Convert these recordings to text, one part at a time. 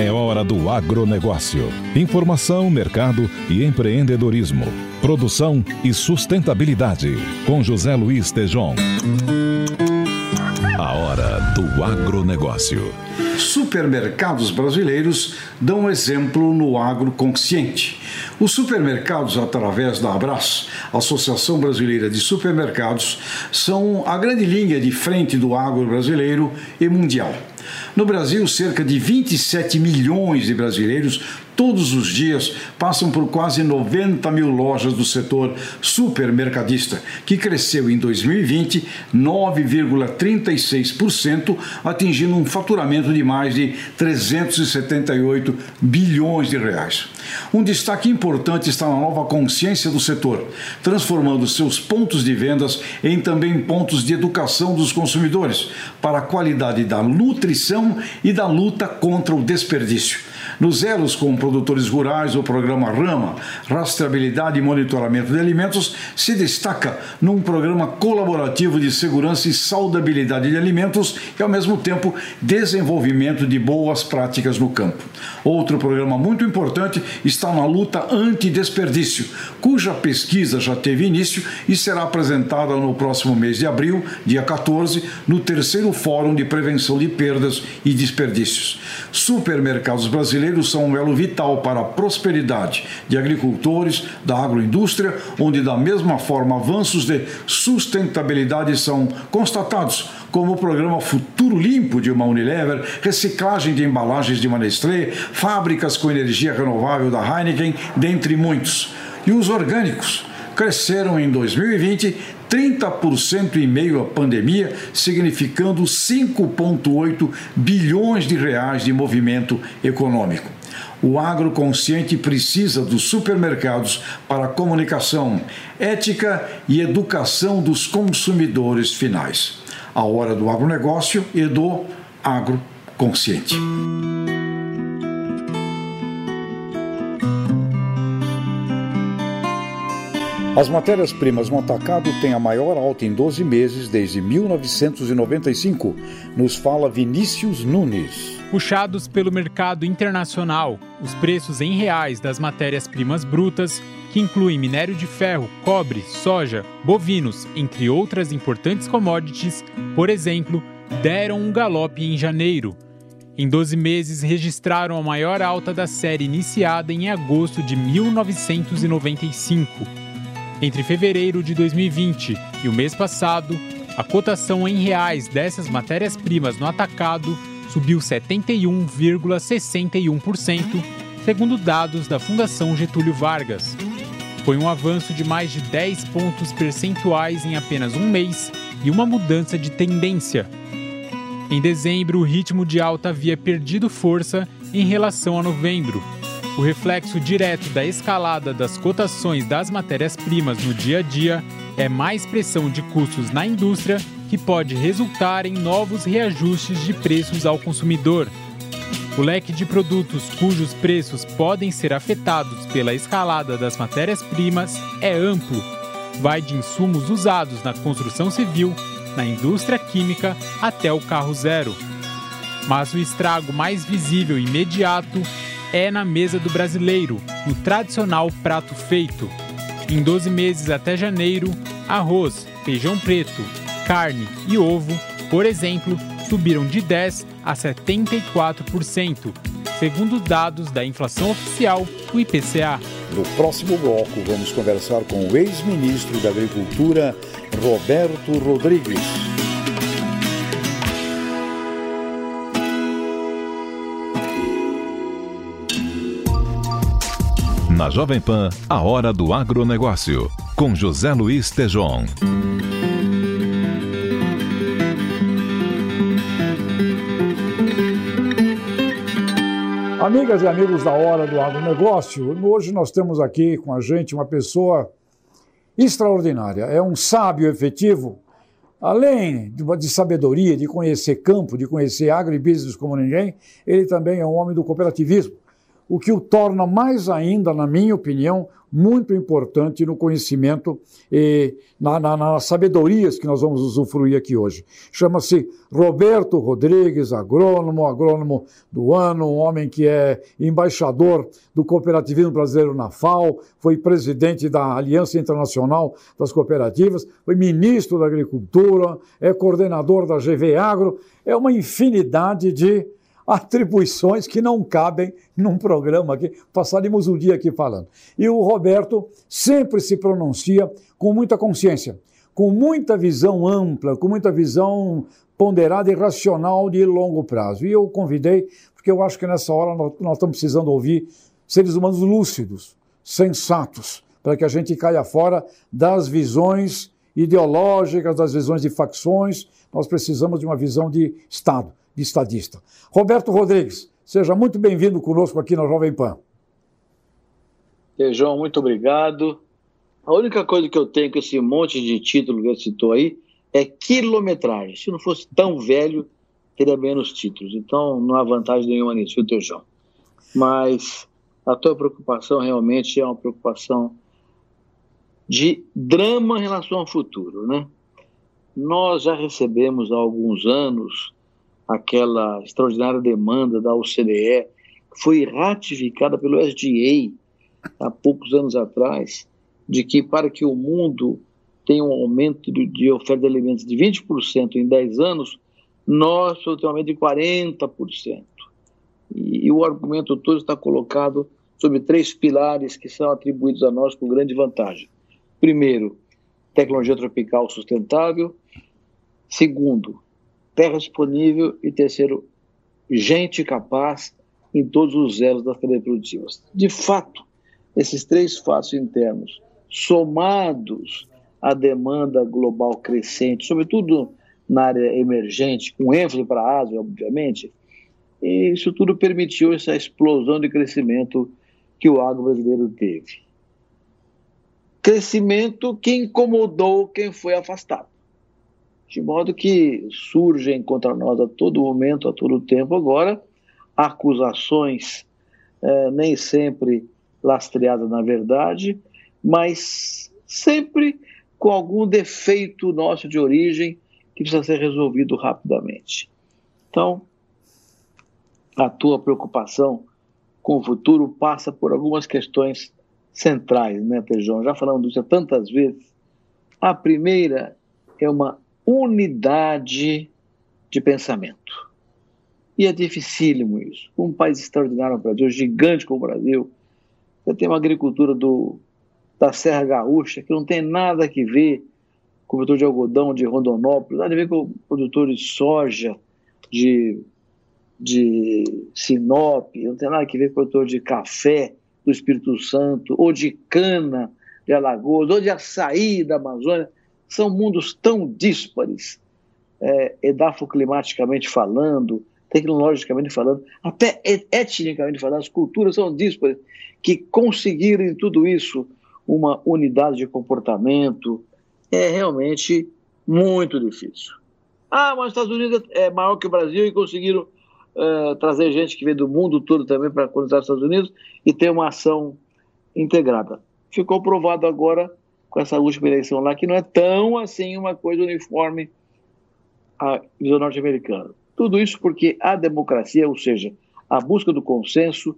É hora do agronegócio. Informação, mercado e empreendedorismo. Produção e sustentabilidade. Com José Luiz Tejon. A hora do agronegócio. Supermercados brasileiros dão exemplo no agroconsciente. Os supermercados, através da Abras, Associação Brasileira de Supermercados, são a grande linha de frente do agro brasileiro e mundial. No Brasil, cerca de 27 milhões de brasileiros todos os dias passam por quase 90 mil lojas do setor supermercadista, que cresceu em 2020 9,36%, atingindo um faturamento de mais de 378 bilhões de reais. Um destaque importante está na nova consciência do setor, transformando seus pontos de vendas em também pontos de educação dos consumidores para a qualidade da nutrição e da luta contra o desperdício. Nos elos com produtores rurais, o programa Rama, Rastreabilidade e Monitoramento de Alimentos, se destaca num programa colaborativo de segurança e saudabilidade de alimentos e, ao mesmo tempo, desenvolvimento de boas práticas no campo. Outro programa muito importante está na luta anti-desperdício, cuja pesquisa já teve início e será apresentada no próximo mês de abril, dia 14, no terceiro Fórum de Prevenção de Perdas e Desperdícios. Supermercados brasileiros brasileiros são um elo vital para a prosperidade de agricultores, da agroindústria, onde, da mesma forma, avanços de sustentabilidade são constatados, como o programa Futuro Limpo de uma Unilever, reciclagem de embalagens de uma Nestlé, fábricas com energia renovável da Heineken, dentre muitos. E os orgânicos cresceram em 2020 30% em meio à pandemia, significando 5,8 bilhões de reais de movimento econômico. O agroconsciente precisa dos supermercados para comunicação, ética e educação dos consumidores finais. A hora do agronegócio e do agroconsciente. As matérias-primas no atacado têm a maior alta em 12 meses desde 1995, nos fala Vinícius Nunes. Puxados pelo mercado internacional, os preços em reais das matérias-primas brutas, que incluem minério de ferro, cobre, soja, bovinos, entre outras importantes commodities, por exemplo, deram um galope em janeiro. Em 12 meses, registraram a maior alta da série iniciada em agosto de 1995 entre fevereiro de 2020 e o mês passado, a cotação em reais dessas matérias-primas no atacado subiu 71,61%, segundo dados da Fundação Getúlio Vargas. Foi um avanço de mais de 10 pontos percentuais em apenas um mês e uma mudança de tendência. Em dezembro, o ritmo de alta havia perdido força em relação a novembro, o reflexo direto da escalada das cotações das matérias-primas no dia a dia é mais pressão de custos na indústria que pode resultar em novos reajustes de preços ao consumidor. O leque de produtos cujos preços podem ser afetados pela escalada das matérias-primas é amplo. Vai de insumos usados na construção civil, na indústria química até o carro zero. Mas o estrago mais visível e imediato é na mesa do brasileiro, no tradicional prato feito. Em 12 meses até janeiro, arroz, feijão preto, carne e ovo, por exemplo, subiram de 10% a 74%, segundo dados da inflação oficial do IPCA. No próximo bloco, vamos conversar com o ex-ministro da Agricultura, Roberto Rodrigues. Na Jovem Pan, a hora do agronegócio, com José Luiz Tejon. Amigas e amigos da Hora do Agronegócio, hoje nós temos aqui com a gente uma pessoa extraordinária. É um sábio efetivo, além de, sabedoria, de conhecer campo, de conhecer agribusiness como ninguém, ele também é um homem do cooperativismo o que o torna mais ainda, na minha opinião, muito importante no conhecimento e na, na, nas sabedorias que nós vamos usufruir aqui hoje. Chama-se Roberto Rodrigues, agrônomo, agrônomo do ano, um homem que é embaixador do cooperativismo brasileiro na FAO, foi presidente da Aliança Internacional das Cooperativas, foi ministro da Agricultura, é coordenador da GV Agro, é uma infinidade de atribuições que não cabem num programa aqui. Passaríamos o dia aqui falando. E o Roberto sempre se pronuncia com muita consciência, com muita visão ampla, com muita visão ponderada e racional de longo prazo. E eu convidei, porque eu acho que nessa hora nós estamos precisando ouvir seres humanos lúcidos, sensatos, para que a gente caia fora das visões ideológicas, das visões de facções. Nós precisamos de uma visão de Estado de estadista. Roberto Rodrigues, seja muito bem-vindo conosco aqui na Jovem Pan. João, muito obrigado. A única coisa que eu tenho com esse monte de título que você citou aí é quilometragem. Se não fosse tão velho, teria menos títulos. Então não há vantagem nenhuma nisso, viu, João? Mas a tua preocupação realmente é uma preocupação de drama em relação ao futuro, né? Nós já recebemos há alguns anos aquela extraordinária demanda da OCDE, foi ratificada pelo SDA há poucos anos atrás, de que para que o mundo tenha um aumento de oferta de alimentos de 20% em 10 anos, nós temos um aumento de 40%. E, e o argumento todo está colocado sobre três pilares que são atribuídos a nós com grande vantagem. Primeiro, tecnologia tropical sustentável. Segundo, terra disponível e terceiro, gente capaz em todos os elos das cadeias produtivas. De fato, esses três fatos internos, somados à demanda global crescente, sobretudo na área emergente, com ênfase para a Ásia, obviamente, isso tudo permitiu essa explosão de crescimento que o agro brasileiro teve. Crescimento que incomodou quem foi afastado de modo que surgem contra nós a todo momento, a todo tempo agora, acusações é, nem sempre lastreadas na verdade, mas sempre com algum defeito nosso de origem que precisa ser resolvido rapidamente. Então, a tua preocupação com o futuro passa por algumas questões centrais, né, Tejão? Já falamos disso tantas vezes. A primeira é uma unidade de pensamento. E é dificílimo isso. Um país extraordinário o Brasil, gigante como o Brasil, você tem uma agricultura do, da Serra Gaúcha que não tem nada a ver com o produtor de algodão de Rondonópolis, nada a ver com o produtor de soja de, de Sinop, não tem nada a ver com o produtor de café do Espírito Santo, ou de cana de Alagoas, ou de açaí da Amazônia são mundos tão díspares, é, edafoclimaticamente falando, tecnologicamente falando, até etnicamente falando, as culturas são díspares, que conseguiram em tudo isso uma unidade de comportamento é realmente muito difícil. Ah, mas os Estados Unidos é maior que o Brasil e conseguiram uh, trazer gente que veio do mundo todo também para colonizar os Estados Unidos e ter uma ação integrada. Ficou provado agora com essa última eleição lá, que não é tão assim uma coisa uniforme à visão norte-americana. Tudo isso porque a democracia, ou seja, a busca do consenso,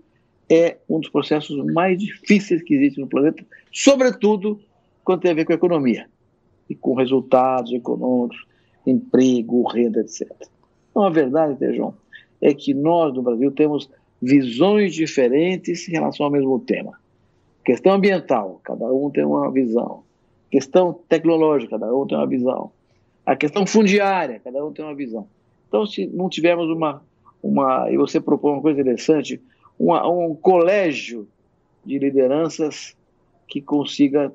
é um dos processos mais difíceis que existe no planeta, sobretudo quando tem a ver com a economia e com resultados econômicos, emprego, renda, etc. Então, a verdade, Tejão, é que nós no Brasil temos visões diferentes em relação ao mesmo tema. Questão ambiental, cada um tem uma visão. Questão tecnológica, cada um tem uma visão. A questão fundiária, cada um tem uma visão. Então, se não tivermos uma, uma e você propõe uma coisa interessante, uma, um colégio de lideranças que consiga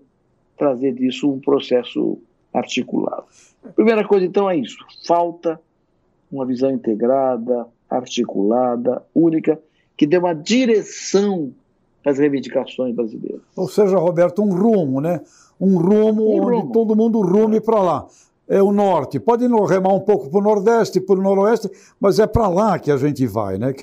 trazer disso um processo articulado. Primeira coisa, então, é isso. Falta uma visão integrada, articulada, única, que dê uma direção as reivindicações brasileiras. Ou seja, Roberto, um rumo, né? Um rumo um onde rumo. todo mundo rume para lá. é o norte. Pode remar um pouco para o nordeste, para o noroeste, mas é para lá que a gente vai, né?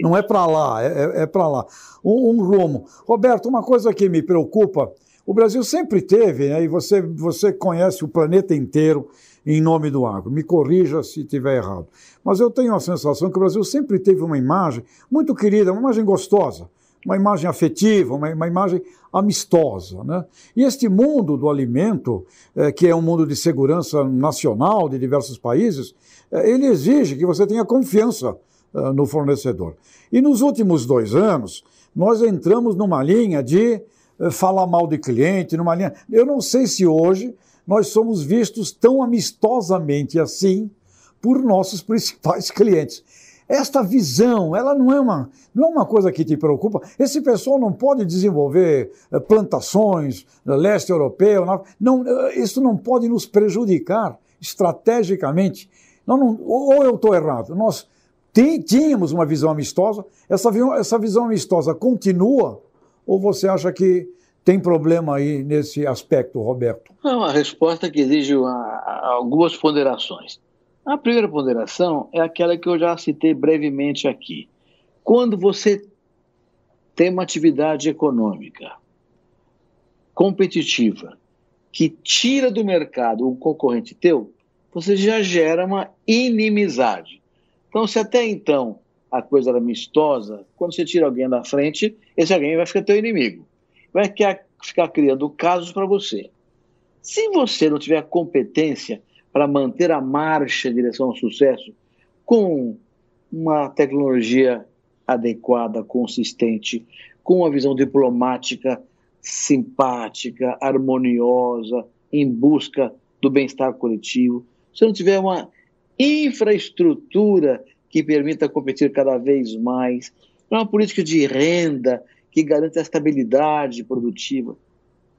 Não é para lá, é, é, é para lá. Um, um, rumo. Roberto, uma coisa que me preocupa, o Brasil sempre teve, né, e você, você conhece o planeta inteiro em nome do agro. Me corrija se estiver errado. Mas eu tenho a sensação que o Brasil sempre teve uma imagem muito querida, uma imagem gostosa uma imagem afetiva, uma, uma imagem amistosa. Né? E este mundo do alimento, é, que é um mundo de segurança nacional de diversos países, é, ele exige que você tenha confiança é, no fornecedor. E nos últimos dois anos, nós entramos numa linha de falar mal de cliente, numa linha. Eu não sei se hoje nós somos vistos tão amistosamente assim por nossos principais clientes. Esta visão, ela não é uma, não é uma coisa que te preocupa. Esse pessoal não pode desenvolver eh, plantações no leste europeu. Não, eh, isso não pode nos prejudicar estrategicamente. Não, não, ou eu estou errado. Nós tínhamos uma visão amistosa. Essa, essa visão amistosa continua? Ou você acha que tem problema aí nesse aspecto, Roberto? Não, a resposta que exige uma, algumas ponderações. A primeira ponderação é aquela que eu já citei brevemente aqui. Quando você tem uma atividade econômica competitiva que tira do mercado um concorrente teu, você já gera uma inimizade. Então, se até então a coisa era amistosa, quando você tira alguém da frente, esse alguém vai ficar teu inimigo. Vai ficar criando casos para você. Se você não tiver competência para manter a marcha em direção ao sucesso com uma tecnologia adequada, consistente, com uma visão diplomática simpática, harmoniosa, em busca do bem-estar coletivo. Se não tiver uma infraestrutura que permita competir cada vez mais, uma política de renda que garanta a estabilidade produtiva,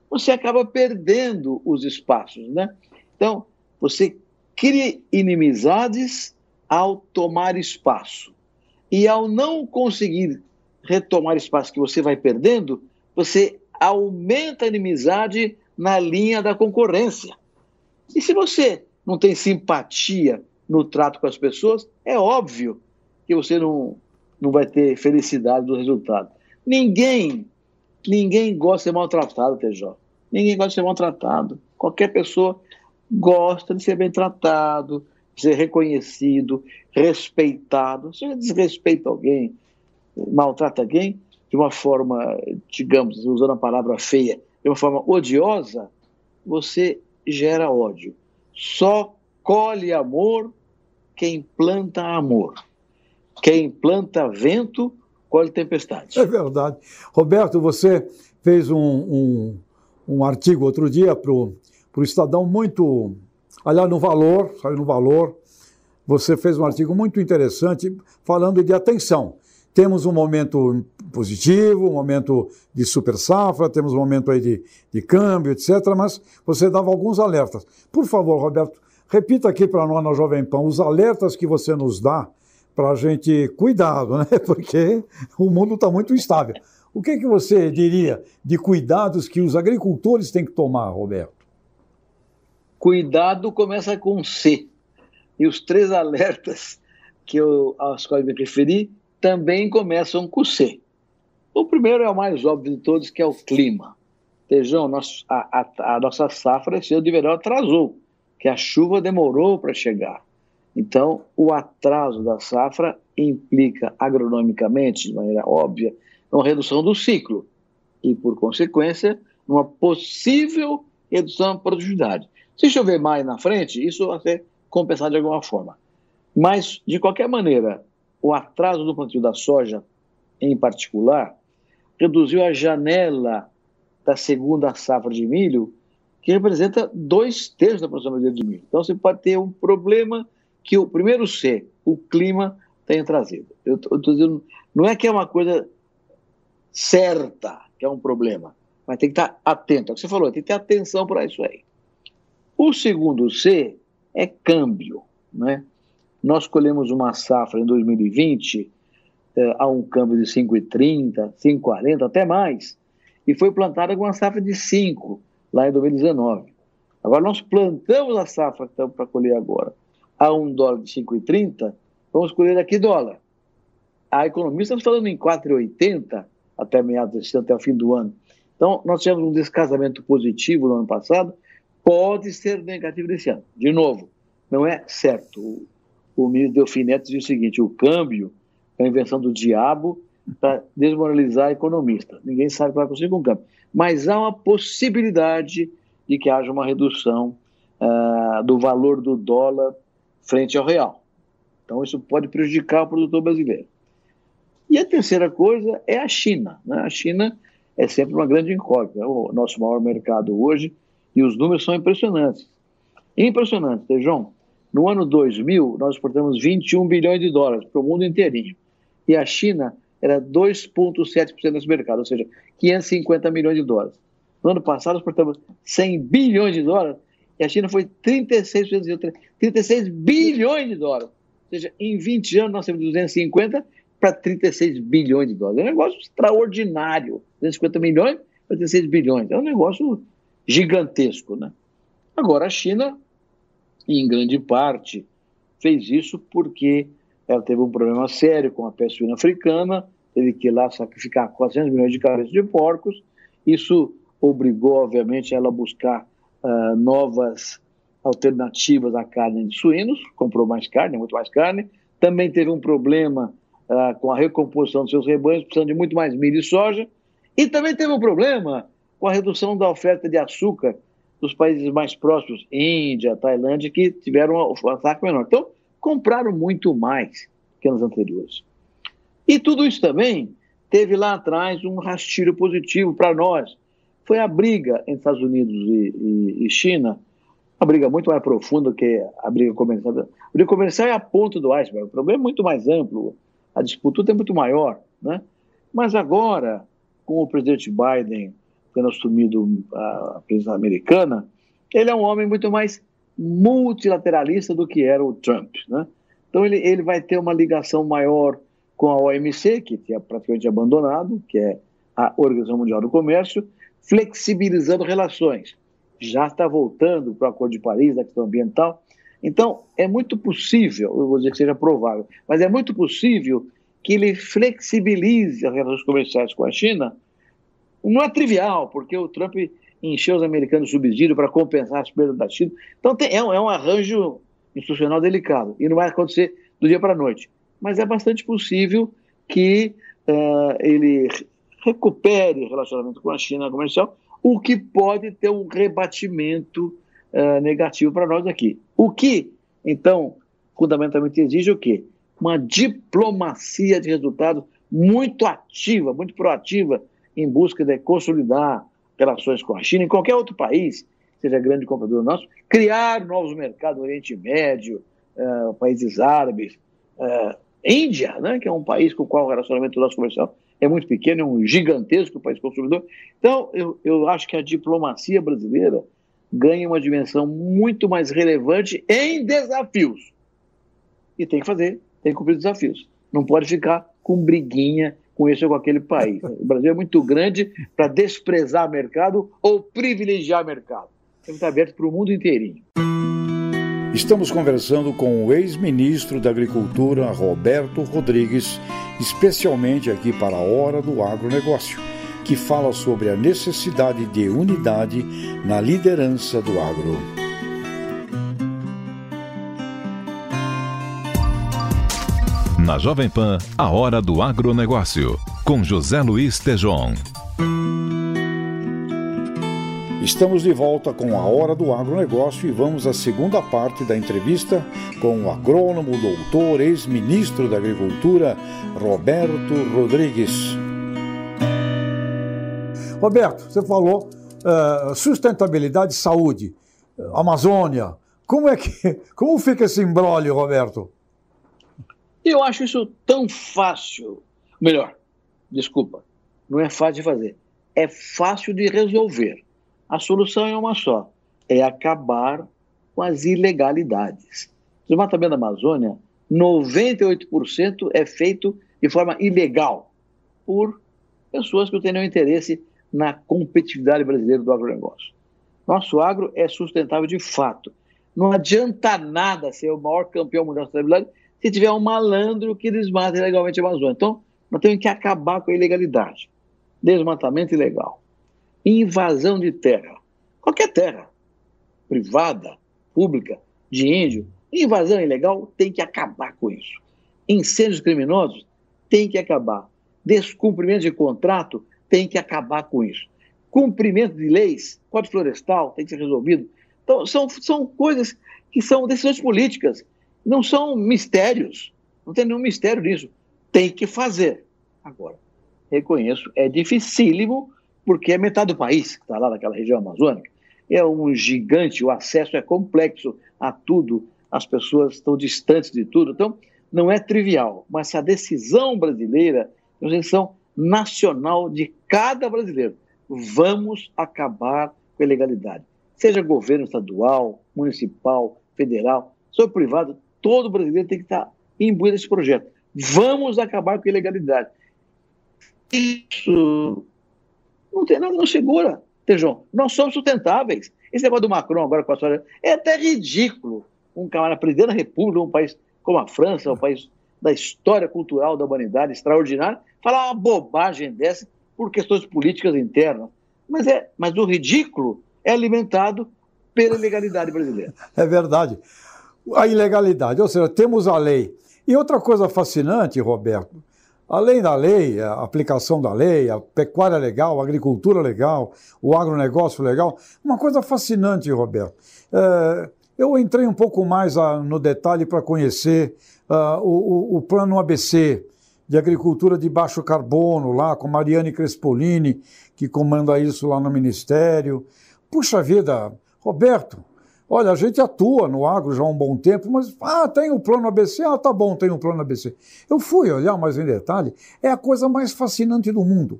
você acaba perdendo os espaços, né? Então, você cria inimizades ao tomar espaço. E ao não conseguir retomar espaço que você vai perdendo, você aumenta a inimizade na linha da concorrência. E se você não tem simpatia no trato com as pessoas, é óbvio que você não, não vai ter felicidade do resultado. Ninguém, ninguém gosta de ser maltratado, TJ. Ninguém gosta de ser maltratado. Qualquer pessoa gosta de ser bem tratado, de ser reconhecido, respeitado. Se você desrespeita alguém, maltrata alguém de uma forma, digamos, usando a palavra feia, de uma forma odiosa, você gera ódio. Só colhe amor quem planta amor. Quem planta vento, colhe tempestade. É verdade. Roberto, você fez um, um, um artigo outro dia para o para o Estadão muito. Aliás, no valor, saiu no valor, você fez um artigo muito interessante falando de atenção. Temos um momento positivo, um momento de super safra, temos um momento aí de, de câmbio, etc. Mas você dava alguns alertas. Por favor, Roberto, repita aqui para nós na Jovem Pan os alertas que você nos dá para a gente cuidado, né? Porque o mundo está muito instável. O que, que você diria de cuidados que os agricultores têm que tomar, Roberto? Cuidado começa com C. E os três alertas que eu, aos quais me referi também começam com C. O primeiro é o mais óbvio de todos, que é o clima. Vejam, a, a, a, nossa safra esse ano de verão atrasou, que a chuva demorou para chegar. Então, o atraso da safra implica agronomicamente, de maneira óbvia, uma redução do ciclo e, por consequência, uma possível redução da produtividade. Se chover mais na frente, isso vai ser compensado de alguma forma. Mas, de qualquer maneira, o atraso do plantio da soja, em particular, reduziu a janela da segunda safra de milho, que representa dois terços da produção brasileira de milho. Então, você pode ter um problema que o primeiro C, o clima, tenha trazido. Eu estou dizendo, não é que é uma coisa certa que é um problema, mas tem que estar atento. É o que você falou, tem que ter atenção para isso aí. O segundo C é câmbio. Né? Nós colhemos uma safra em 2020 eh, a um câmbio de 5,30, 5,40, até mais, e foi plantada com uma safra de 5 lá em 2019. Agora, nós plantamos a safra que estamos para colher agora a um dólar de 5,30, vamos colher aqui dólar. A economista está falando em 4,80 até meados desse ano, até o fim do ano. Então, nós tivemos um descasamento positivo no ano passado, pode ser negativo desse ano. De novo, não é certo. O, o ministro Delfim Neto diz o seguinte: o câmbio é a invenção do diabo para desmoralizar economista. Ninguém sabe o que vai acontecer com o câmbio. Mas há uma possibilidade de que haja uma redução uh, do valor do dólar frente ao real. Então, isso pode prejudicar o produtor brasileiro. E a terceira coisa é a China. Né? A China é sempre uma grande incógnita. É o nosso maior mercado hoje e os números são impressionantes. Impressionantes, João. No ano 2000, nós exportamos 21 bilhões de dólares para o mundo inteirinho. E a China era 2,7% desse mercado, ou seja, 550 milhões de dólares. No ano passado, exportamos 100 bilhões de dólares e a China foi 36, 36 bilhões de dólares. Ou seja, em 20 anos nós temos 250 para 36 bilhões de dólares. É um negócio extraordinário. 250 milhões para 36 bilhões. É um negócio gigantesco. Né? Agora, a China, em grande parte, fez isso porque ela teve um problema sério com a peste suína africana, teve que ir lá sacrificar 400 milhões de cabeças de porcos. Isso obrigou, obviamente, ela a buscar uh, novas alternativas à carne de suínos, comprou mais carne, muito mais carne. Também teve um problema uh, com a recomposição dos seus rebanhos, precisando de muito mais milho e soja. E também teve um problema com a redução da oferta de açúcar dos países mais próximos, Índia, Tailândia, que tiveram um ataque menor. Então, compraram muito mais que anos anteriores. E tudo isso também teve lá atrás um rastilho positivo para nós, foi a briga entre Estados Unidos e, e, e China, uma briga muito mais profunda que a briga comercial. A briga comercial é a ponta do iceberg, o problema é muito mais amplo, a disputa é muito maior. Né? Mas agora, com o presidente Biden tendo assumido a presidência americana, ele é um homem muito mais multilateralista do que era o Trump. Né? Então ele, ele vai ter uma ligação maior com a OMC, que tinha praticamente abandonado, que é a Organização Mundial do Comércio, flexibilizando relações. Já está voltando para o Acordo de Paris, da questão ambiental. Então, é muito possível, eu vou dizer que seja provável, mas é muito possível que ele flexibilize as relações comerciais com a China. Não é trivial, porque o Trump encheu os americanos de subsídio para compensar as perdas da China. Então, tem, é, um, é um arranjo institucional delicado e não vai acontecer do dia para a noite. Mas é bastante possível que uh, ele recupere relacionamento com a China comercial, o que pode ter um rebatimento uh, negativo para nós aqui. O que, então, fundamentalmente exige o quê? Uma diplomacia de resultados muito ativa, muito proativa, em busca de consolidar relações com a China, em qualquer outro país, seja grande comprador nosso, criar novos mercados Oriente Médio, uh, países árabes, uh, Índia, né, que é um país com o qual o relacionamento nosso comercial é muito pequeno, é um gigantesco país consumidor. Então, eu, eu acho que a diplomacia brasileira ganha uma dimensão muito mais relevante em desafios. E tem que fazer, tem que cumprir desafios. Não pode ficar com briguinha com esse ou com aquele país. O Brasil é muito grande para desprezar mercado ou privilegiar mercado. Tem que estar aberto para o mundo inteirinho. Estamos conversando com o ex-ministro da Agricultura, Roberto Rodrigues, especialmente aqui para a Hora do Agronegócio, que fala sobre a necessidade de unidade na liderança do agro. Na Jovem Pan, a Hora do Agronegócio, com José Luiz Tejon. Estamos de volta com a Hora do Agronegócio e vamos à segunda parte da entrevista com o agrônomo, doutor, ex-ministro da Agricultura, Roberto Rodrigues. Roberto, você falou uh, sustentabilidade e saúde, Amazônia. Como é que como fica esse embrólio, Roberto? Eu acho isso tão fácil. Melhor, desculpa, não é fácil de fazer. É fácil de resolver. A solução é uma só: é acabar com as ilegalidades. O desmatamento da Amazônia, 98% é feito de forma ilegal por pessoas que não têm nenhum interesse na competitividade brasileira do agronegócio. Nosso agro é sustentável de fato. Não adianta nada ser o maior campeão mundial de sustentabilidade se tiver um malandro que desmata ilegalmente a Amazônia. Então, nós temos que acabar com a ilegalidade. Desmatamento ilegal. Invasão de terra. Qualquer terra, privada, pública, de índio, invasão ilegal, tem que acabar com isso. Incêndios criminosos, tem que acabar. Descumprimento de contrato, tem que acabar com isso. Cumprimento de leis, código florestal, tem que ser resolvido. Então, são, são coisas que são decisões políticas, não são mistérios. Não tem nenhum mistério nisso. Tem que fazer. Agora, reconheço, é dificílimo, porque é metade do país que está lá naquela região amazônica. É um gigante, o acesso é complexo a tudo, as pessoas estão distantes de tudo. Então, não é trivial, mas a decisão brasileira é uma decisão nacional de cada brasileiro. Vamos acabar com a ilegalidade. Seja governo estadual, municipal, federal, seja privado, todo brasileiro tem que estar imbuído nesse projeto. Vamos acabar com a ilegalidade. Isso não tem nada, não segura, Tejão. Nós somos sustentáveis. Esse negócio do Macron agora com a história é até ridículo. Um camarada presidente da República, um país como a França, um país da história cultural da humanidade extraordinária, falar uma bobagem dessa por questões políticas internas. Mas, é, mas o ridículo é alimentado pela ilegalidade brasileira. É verdade. A ilegalidade, ou seja, temos a lei. E outra coisa fascinante, Roberto, além da lei, a aplicação da lei, a pecuária legal, a agricultura legal, o agronegócio legal, uma coisa fascinante, Roberto. É, eu entrei um pouco mais a, no detalhe para conhecer uh, o, o, plano ABC de agricultura de baixo carbono, lá com Mariane Crespolini, que comanda isso lá no Ministério. Puxa vida, Roberto, olha, a gente atua no agro já há um bom tempo, mas, ah, tem o plano ABC? Ah, tá bom, tem o plano ABC. Eu fui olhar mais em detalhe, é a coisa mais fascinante do mundo.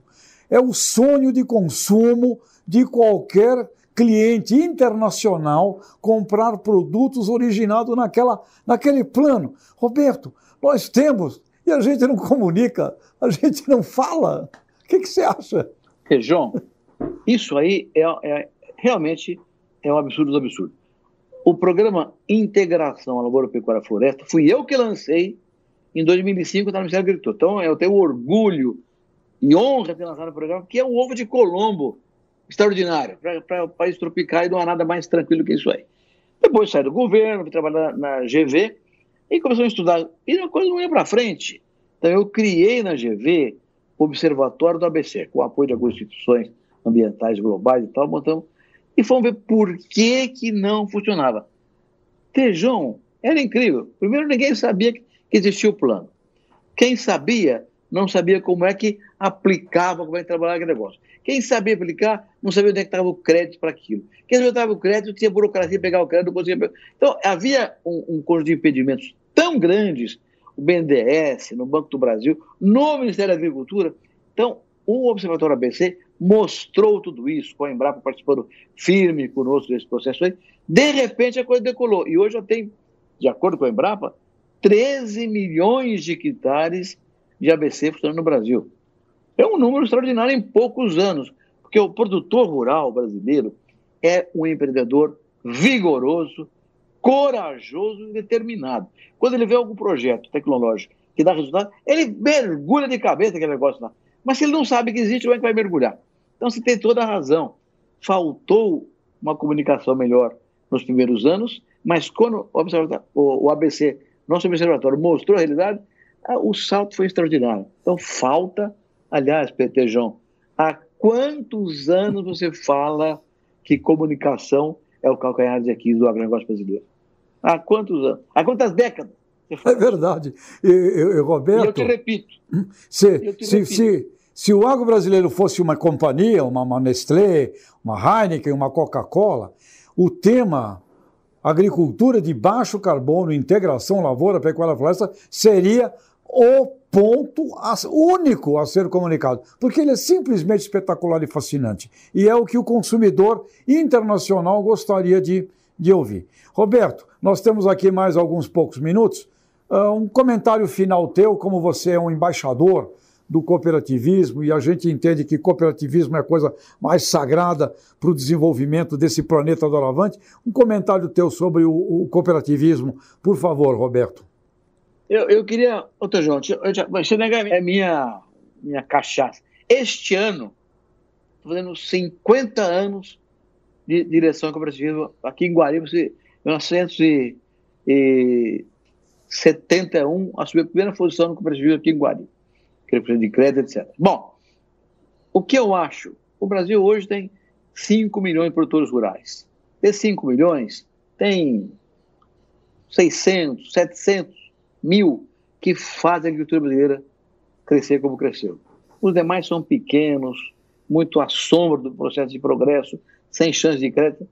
É o sonho de consumo de qualquer cliente internacional comprar produtos originados naquela, naquele plano. Roberto, nós temos e a gente não comunica, a gente não fala. O que, que você acha? João, isso aí é, é, realmente é um absurdo do absurdo. O programa Integração Lavoura Pecuária Floresta fui eu que lancei em 2005 no Ministério da Agricultura. Então eu tenho orgulho e honra de ter lançado o programa, que é o ovo de Colombo extraordinário para o país tropical e não há nada mais tranquilo que isso aí. Depois saí do governo, fui trabalhar na GV e começou a estudar. E a coisa não ia para frente. Então eu criei na GV o Observatório do ABC, com o apoio de algumas instituições ambientais globais e tal, montamos. E fomos ver por que, que não funcionava. Tejão era incrível. Primeiro, ninguém sabia que existia o plano. Quem sabia, não sabia como é que aplicava, como é que trabalhava aquele negócio. Quem sabia aplicar, não sabia onde é estava o crédito para aquilo. Quem sabia onde estava o crédito, tinha burocracia, pegar o crédito, não conseguia pegar. Então, havia um, um conjunto de impedimentos tão grandes, o BNDES, no Banco do Brasil, no Ministério da Agricultura. Então, o Observatório ABC mostrou tudo isso, com a Embrapa participando firme conosco desse processo aí. De repente, a coisa decolou. E hoje já tem, de acordo com a Embrapa, 13 milhões de hectares de ABC funcionando no Brasil. É um número extraordinário em poucos anos, porque o produtor rural brasileiro é um empreendedor vigoroso, corajoso e determinado. Quando ele vê algum projeto tecnológico que dá resultado, ele mergulha de cabeça naquele negócio lá. Mas se ele não sabe que existe, como é que vai mergulhar? Então você tem toda a razão. Faltou uma comunicação melhor nos primeiros anos, mas quando o, ABC, nosso observatório, mostrou a realidade, o salto foi extraordinário. Então falta Aliás, Petejão, há quantos anos você fala que comunicação é o calcanhar de Aquiles do agronegócio brasileiro? Há quantos anos? Há quantas décadas? É verdade. E, Roberto. E eu te repito. Se, eu te se, repito. se, se o agro brasileiro fosse uma companhia, uma, uma Nestlé, uma Heineken, uma Coca-Cola, o tema agricultura de baixo carbono, integração lavoura, pecuária floresta seria o ponto único a ser comunicado, porque ele é simplesmente espetacular e fascinante. E é o que o consumidor internacional gostaria de, de ouvir. Roberto, nós temos aqui mais alguns poucos minutos. Uh, um comentário final teu, como você é um embaixador do cooperativismo e a gente entende que cooperativismo é a coisa mais sagrada para o desenvolvimento desse planeta doravante. Um comentário teu sobre o, o cooperativismo, por favor, Roberto. Eu, eu queria, outro João, você nega é minha, minha cachaça. Este ano, estou fazendo 50 anos de direção cooperativa aqui em Guariba, 1971, assumi a primeira posição no cooperativismo aqui em Guariba, que de crédito, etc. Bom, o que eu acho? O Brasil hoje tem 5 milhões de produtores rurais. Desses 5 milhões, tem 600, 700 mil que fazem a agricultura brasileira crescer como cresceu. Os demais são pequenos, muito à sombra do processo de progresso, sem chance de crédito.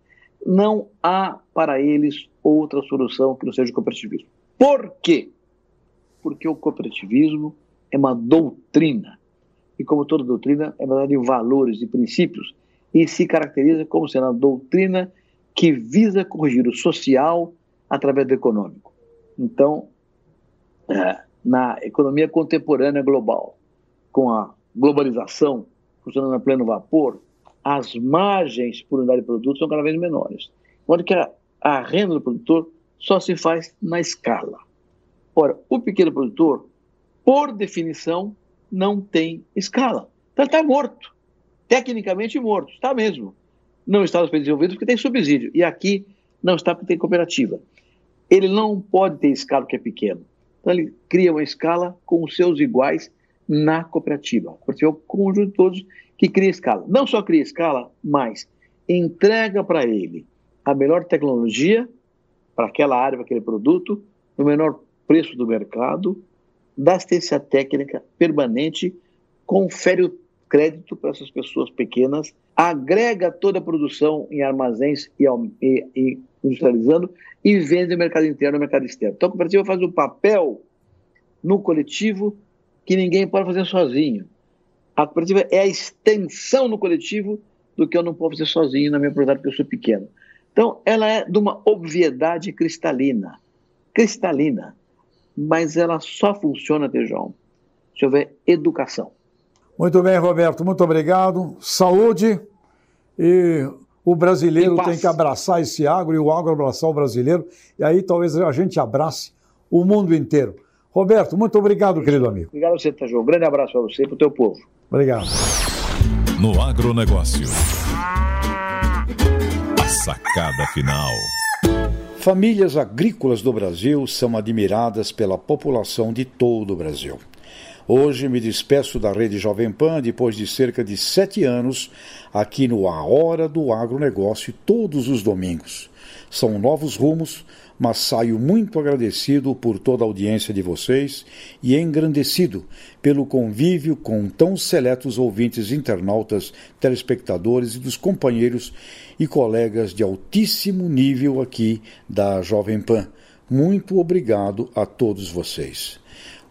Não há para eles outra solução que não seja o cooperativismo. Por quê? Porque o cooperativismo é uma doutrina. E como toda doutrina, é baseada em valores e princípios e se caracteriza como sendo uma doutrina que visa corrigir o social através do econômico. Então, é, na economia contemporânea global, com a globalização funcionando a pleno vapor, as margens por unidade de produto são cada vez menores. De modo que a, a renda do produtor só se faz na escala. Ora, o pequeno produtor, por definição, não tem escala. Então está morto. Tecnicamente morto. Está mesmo. Não está nos países desenvolvidos porque tem subsídio. E aqui não está porque tem cooperativa. Ele não pode ter escala porque é pequeno. Então ele cria uma escala com os seus iguais na cooperativa. Cooperativa é o conjunto de todos que cria escala. Não só cria escala, mas entrega para ele a melhor tecnologia para aquela área, para aquele produto, no menor preço do mercado, dá assistência técnica permanente, confere o crédito para essas pessoas pequenas, agrega toda a produção em armazéns e, e, e industrializando e vende no mercado interno e no mercado externo. Então a cooperativa faz um papel no coletivo que ninguém pode fazer sozinho. A cooperativa é a extensão no coletivo do que eu não posso fazer sozinho na minha propriedade porque eu sou pequeno. Então, ela é de uma obviedade cristalina. Cristalina. Mas ela só funciona, Tejão, se houver educação. Muito bem, Roberto. Muito obrigado. Saúde. E o brasileiro tem que abraçar esse agro e o agro abraçar o brasileiro. E aí talvez a gente abrace o mundo inteiro. Roberto, muito obrigado, querido amigo. Obrigado a você, Tajô. Um grande abraço para você e para o teu povo. Obrigado. No agronegócio. A sacada final. Famílias agrícolas do Brasil são admiradas pela população de todo o Brasil. Hoje me despeço da Rede Jovem Pan depois de cerca de sete anos aqui no A Hora do Agronegócio todos os domingos. São novos rumos, mas saio muito agradecido por toda a audiência de vocês e engrandecido pelo convívio com tão seletos ouvintes internautas, telespectadores e dos companheiros e colegas de altíssimo nível aqui da Jovem Pan. Muito obrigado a todos vocês.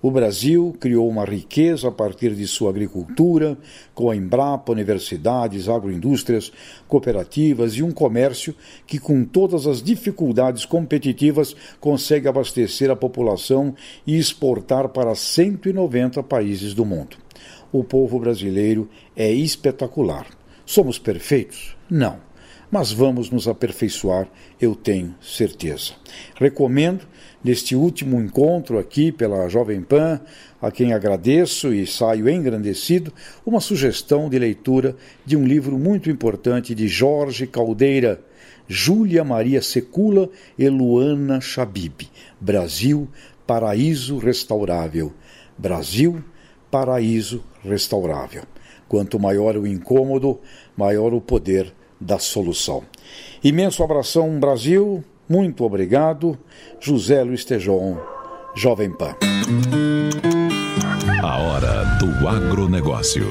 O Brasil criou uma riqueza a partir de sua agricultura, com a Embrapa, universidades, agroindústrias, cooperativas e um comércio que, com todas as dificuldades competitivas, consegue abastecer a população e exportar para 190 países do mundo. O povo brasileiro é espetacular. Somos perfeitos? Não. Mas vamos nos aperfeiçoar, eu tenho certeza. Recomendo neste último encontro aqui pela Jovem Pan, a quem agradeço e saio engrandecido, uma sugestão de leitura de um livro muito importante de Jorge Caldeira, Júlia Maria Secula e Luana Chabib, Brasil, Paraíso Restaurável. Brasil, Paraíso Restaurável. Quanto maior o incômodo, maior o poder da solução. Imenso abração, Brasil. Muito obrigado, José Luiz Tejon, Jovem Pan. A hora do agronegócio.